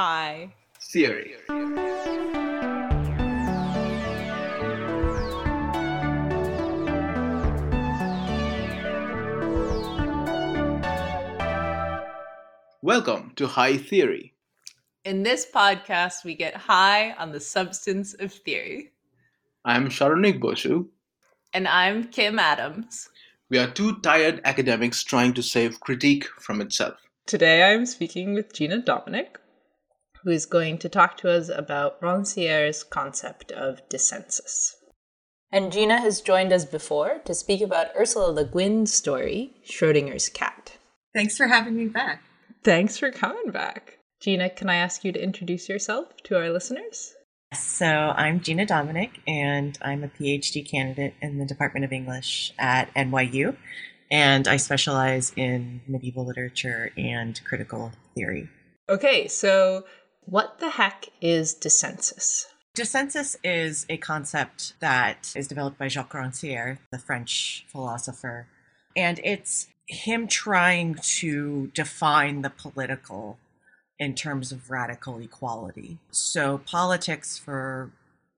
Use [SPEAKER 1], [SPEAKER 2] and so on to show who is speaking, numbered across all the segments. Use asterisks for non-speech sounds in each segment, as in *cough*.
[SPEAKER 1] Hi.
[SPEAKER 2] Theory. Welcome to High Theory.
[SPEAKER 1] In this podcast, we get high on the substance of theory.
[SPEAKER 2] I'm Saronik Bosu.
[SPEAKER 1] And I'm Kim Adams.
[SPEAKER 2] We are two tired academics trying to save critique from itself.
[SPEAKER 1] Today I'm speaking with Gina Dominic, who is going to talk to us about Rancière's concept of dissensus. And Gina has joined us before to speak about Ursula Le Guin's story, Schrodinger's Cat.
[SPEAKER 3] Thanks for having me back.
[SPEAKER 1] Thanks for coming back. Gina, can I ask you to introduce yourself to our listeners?
[SPEAKER 3] So, I'm Gina Dominic, and I'm a PhD candidate in the Department of English at NYU. And I specialize in medieval literature and critical theory.
[SPEAKER 1] Okay, so what the heck is dissensus?
[SPEAKER 3] Dissensus is a concept that is developed by Jacques Rancière, the French philosopher. And it's him trying to define the political in terms of radical equality. So, politics for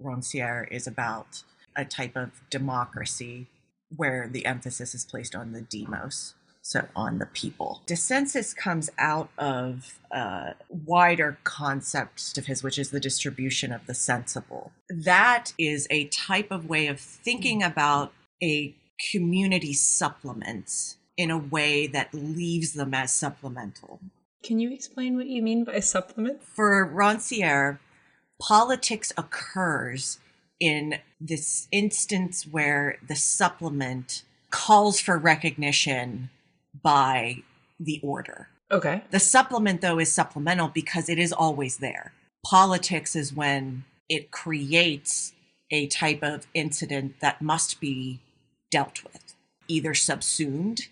[SPEAKER 3] Rancière is about a type of democracy where the emphasis is placed on the demos, so on the people. Dissensus comes out of a wider concept of his, which is the distribution of the sensible. That is a type of way of thinking mm. about a community supplement in a way that leaves them as supplemental.
[SPEAKER 1] Can you explain what you mean by supplement?
[SPEAKER 3] For Rancière, politics occurs in this instance where the supplement calls for recognition by the order.
[SPEAKER 1] Okay.
[SPEAKER 3] The supplement, though, is supplemental because it is always there. Politics is when it creates a type of incident that must be dealt with, either subsumed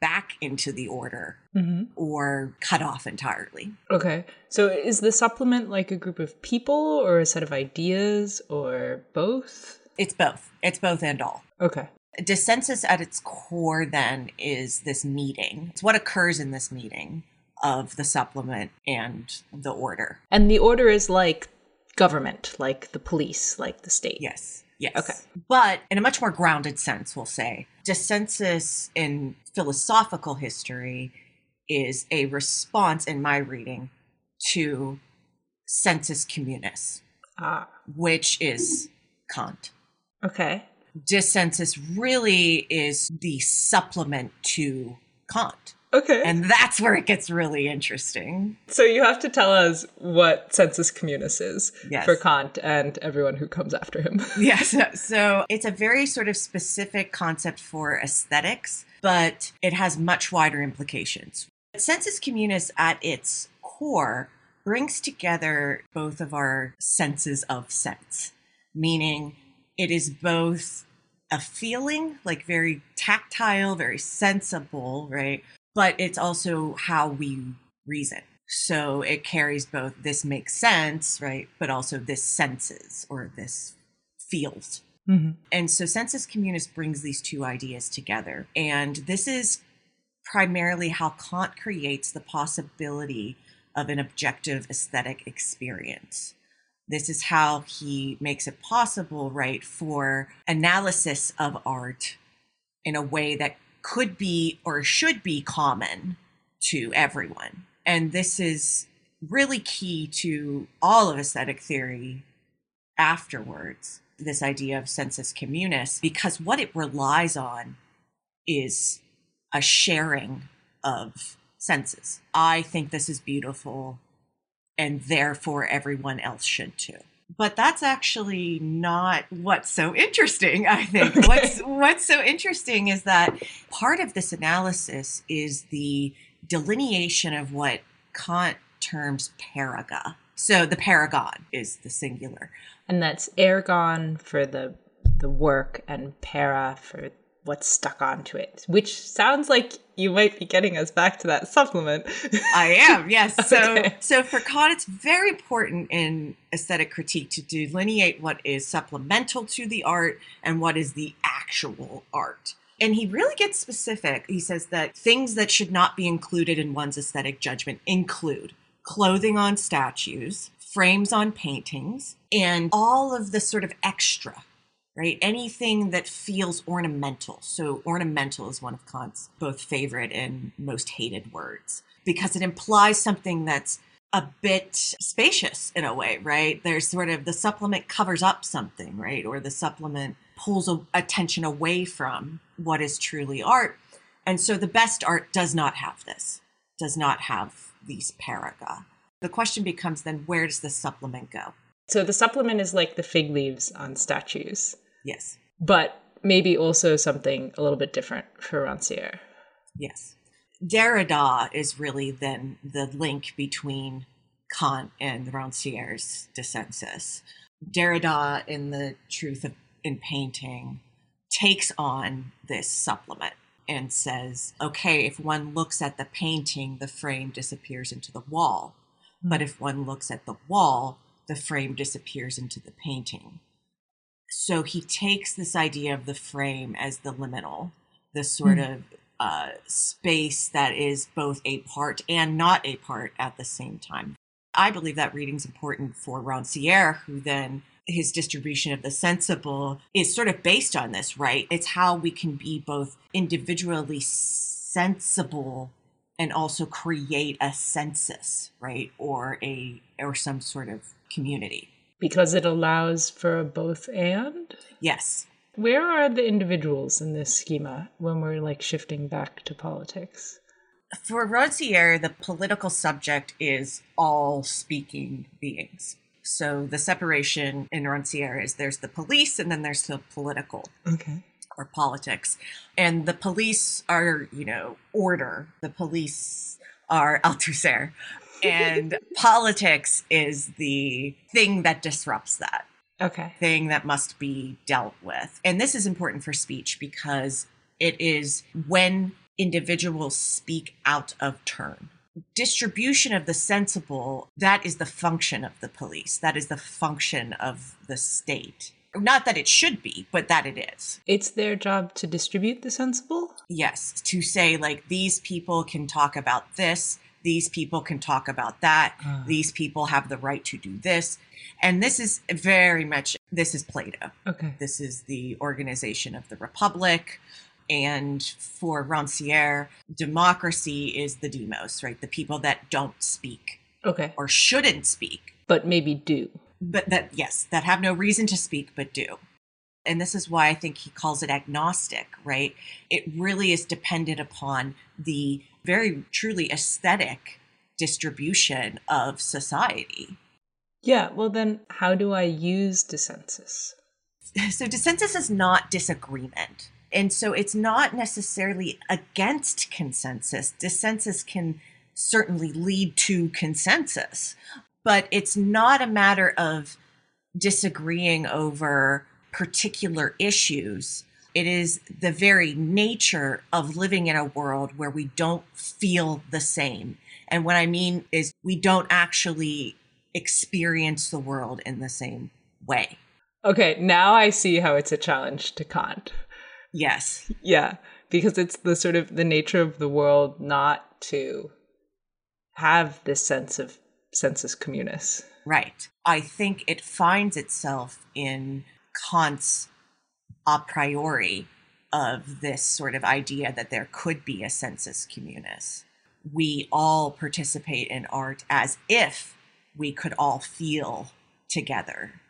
[SPEAKER 3] back into the order
[SPEAKER 1] Mm-hmm.
[SPEAKER 3] or cut off entirely.
[SPEAKER 1] Okay. So is the supplement like a group of people or a set of ideas or both?
[SPEAKER 3] It's both. It's both and all.
[SPEAKER 1] Okay.
[SPEAKER 3] Dissensus at its core then is this meeting. It's what occurs in this meeting of the supplement and the order.
[SPEAKER 1] And the order is like government, like the police, like the state.
[SPEAKER 3] Yes. Yes.
[SPEAKER 1] Okay.
[SPEAKER 3] But in a much more grounded sense, we'll say, dissensus in philosophical history is a response, in my reading, to sensus communis,
[SPEAKER 1] Ah.
[SPEAKER 3] which is Kant.
[SPEAKER 1] Okay.
[SPEAKER 3] Dissensus really is the supplement to Kant.
[SPEAKER 1] Okay.
[SPEAKER 3] And that's where it gets really interesting.
[SPEAKER 1] so you have to tell us what sensus communis is
[SPEAKER 3] Yes.
[SPEAKER 1] for Kant and everyone who comes after him. *laughs*
[SPEAKER 3] Yes. So, so it's a very sort of specific concept for aesthetics, but it has much wider implications. Sensus communis at its core brings together both of our senses of sense, meaning it is both a feeling, like very tactile, very sensible, right? But it's also how we reason. So it carries both this makes sense, right? But also this senses or this feels.
[SPEAKER 1] mm-hmm.
[SPEAKER 3] And so sensus communis brings these two ideas together. And this is primarily how Kant creates the possibility of an objective aesthetic experience. This is how he makes it possible, right, for analysis of art in a way that could be or should be common to everyone. And this is really key to all of aesthetic theory afterwards this idea of sensus communis because what it relies on is a sharing of senses. I think this is beautiful, and therefore everyone else should too. But that's actually not what's so interesting, I think. Okay. What's what's so interesting is that part of this analysis is the delineation of what Kant terms parerga. So the parergon is the singular.
[SPEAKER 1] And that's ergon for the the work and para for what's stuck onto it, which sounds like you might be getting us back to that supplement.
[SPEAKER 3] I am, *laughs* yes. okay. So, so for Kant, it's very important in aesthetic critique to delineate what is supplemental to the art and what is the actual art. And he really gets specific. He says that things that should not be included in one's aesthetic judgment include clothing on statues, frames on paintings, and all of the sort of extra right? Anything that feels ornamental. So, ornamental is one of Kant's both favorite and most hated words because it implies something that's a bit spacious in a way, right? There's sort of the supplement covers up something, right? Or the supplement pulls a, attention away from what is truly art. And so the best art does not have this, does not have these parerga. The question becomes then where does the supplement go?
[SPEAKER 1] So the supplement is like the fig leaves on statues.
[SPEAKER 3] Yes.
[SPEAKER 1] But maybe also something a little bit different for Rancière.
[SPEAKER 3] Yes. Derrida is really then the link between Kant and Rancière's dissensus. Derrida, in the truth of in painting, takes on this supplement and says, okay, if one looks at the painting, the frame disappears into the wall. But hmm. if one looks at the wall, the frame disappears into the painting. So he takes this idea of the frame as the liminal, the sort mm. of uh, space that is both a part and not a part at the same time. I believe that reading's important for Rancière, who then his distribution of the sensible is sort of based on this, right? It's how we can be both individually sensible and also create a census, right? Or a or some sort of community
[SPEAKER 1] because it allows for both and?
[SPEAKER 3] Yes.
[SPEAKER 1] Where are the individuals in this schema when we're like shifting back to politics?
[SPEAKER 3] For Rancière, the political subject is all speaking beings. So the separation in Rancière is there's the police and then there's the political.
[SPEAKER 1] Okay.
[SPEAKER 3] Or politics. And the police are, you know, order. The police are *laughs* Althusser and *laughs* politics is the thing that disrupts that.
[SPEAKER 1] Okay.
[SPEAKER 3] Thing that must be dealt with. And this is important for speech because it is when individuals speak out of turn. Distribution of the sensible, that is the function of the police. That is the function of the state. Not that it should be, but that it is.
[SPEAKER 1] It's their job to distribute the sensible?
[SPEAKER 3] Yes, to say, like, these people can talk about this, these people can talk about that uh. these people have the right to do this. And this is very much this is plato.
[SPEAKER 1] Okay.
[SPEAKER 3] This is the organization of the republic. And for rancière democracy is the demos right? The people that don't speak
[SPEAKER 1] okay.
[SPEAKER 3] or shouldn't speak.
[SPEAKER 1] But maybe do
[SPEAKER 3] but that yes that have no reason to speak but do and this is why I think he calls it agnostic, right? It really is dependent upon the very truly aesthetic distribution of society.
[SPEAKER 1] Yeah, well, then how do I use dissensus? *laughs*
[SPEAKER 3] So, dissensus is not disagreement. And so it's not necessarily against consensus. Dissensus can certainly lead to consensus, but it's not a matter of disagreeing over particular issues it is the very nature of living in a world where we don't feel the same. And what I mean is, we don't actually experience the world in the same way.
[SPEAKER 1] Okay, now I see how it's a challenge to Kant.
[SPEAKER 3] Yes.
[SPEAKER 1] Yeah, because it's the sort of the nature of the world not to have this sense of sensus communis.
[SPEAKER 3] Right. I think it finds itself in Kant's a priori of this sort of idea that there could be a sensus communis. We all participate in art as if we could all feel together.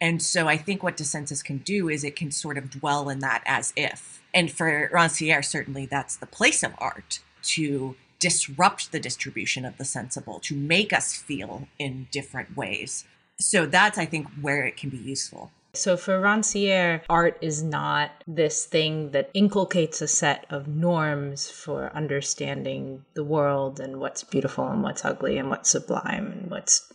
[SPEAKER 3] And so I think what dissensus can do is it can sort of dwell in that as if. And for Rancière, certainly that's the place of art to disrupt the distribution of the sensible, to make us feel in different ways. So that's, I think, where it can be useful.
[SPEAKER 1] So for Rancière, art is not this thing that inculcates a set of norms for understanding the world and what's beautiful and what's ugly and what's sublime and what's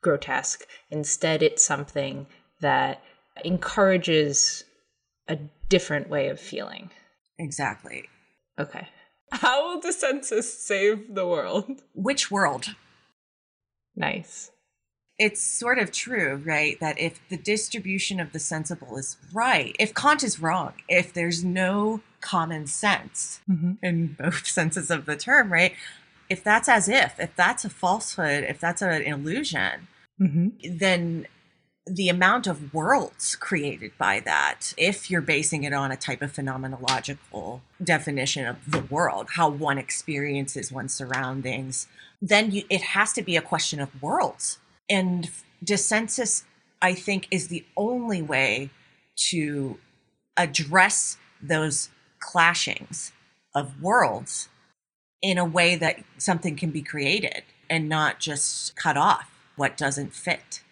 [SPEAKER 1] grotesque. Instead, it's something that encourages a different way of feeling.
[SPEAKER 3] Exactly.
[SPEAKER 1] Okay. How will dissensus save the world?
[SPEAKER 3] Which world?
[SPEAKER 1] Nice.
[SPEAKER 3] It's sort of true, right? That if the distribution of the sensible is right, if Kant is wrong, if there's no common sense mm-hmm. in both *laughs* senses of the term, right? If that's as if, if that's a falsehood, if that's an illusion, mm-hmm. then the amount of worlds created by that, if you're basing it on a type of phenomenological definition of the world, how one experiences one's surroundings, then you, it has to be a question of worlds. And dissensus, I think, is the only way to address those clashings of worlds in a way that something can be created and not just cut off what doesn't fit.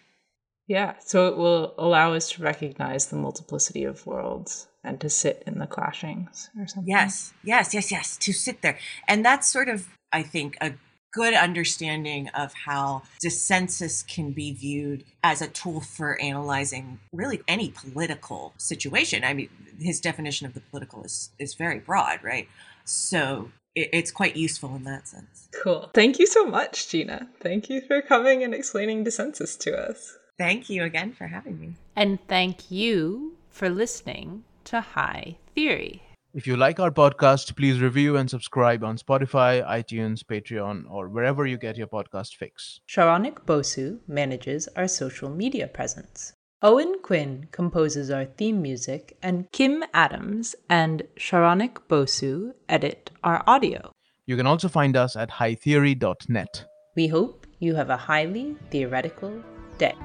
[SPEAKER 1] Yeah, so it will allow us to recognize the multiplicity of worlds and to sit in the clashings or something.
[SPEAKER 3] Yes, yes, yes, yes, to sit there. And that's sort of, I think, a good understanding of how dissensus can be viewed as a tool for analyzing really any political situation. I mean, his definition of the political is, is very broad, right? So it's quite useful in that sense.
[SPEAKER 1] Cool. Thank you so much, Gina. Thank you for coming and explaining dissensus to us.
[SPEAKER 3] Thank you again for having me.
[SPEAKER 4] And thank you for listening to High Theory.
[SPEAKER 5] If you like our podcast, please review and subscribe on Spotify, iTunes, Patreon, or wherever you get your podcast fix.
[SPEAKER 1] Saronik Bosu manages our social media presence. Owen Quinn composes our theme music, and Kim Adams and Saronik Bosu edit our audio.
[SPEAKER 5] You can also find us at hightheory.net.
[SPEAKER 1] We hope you have a highly theoretical day.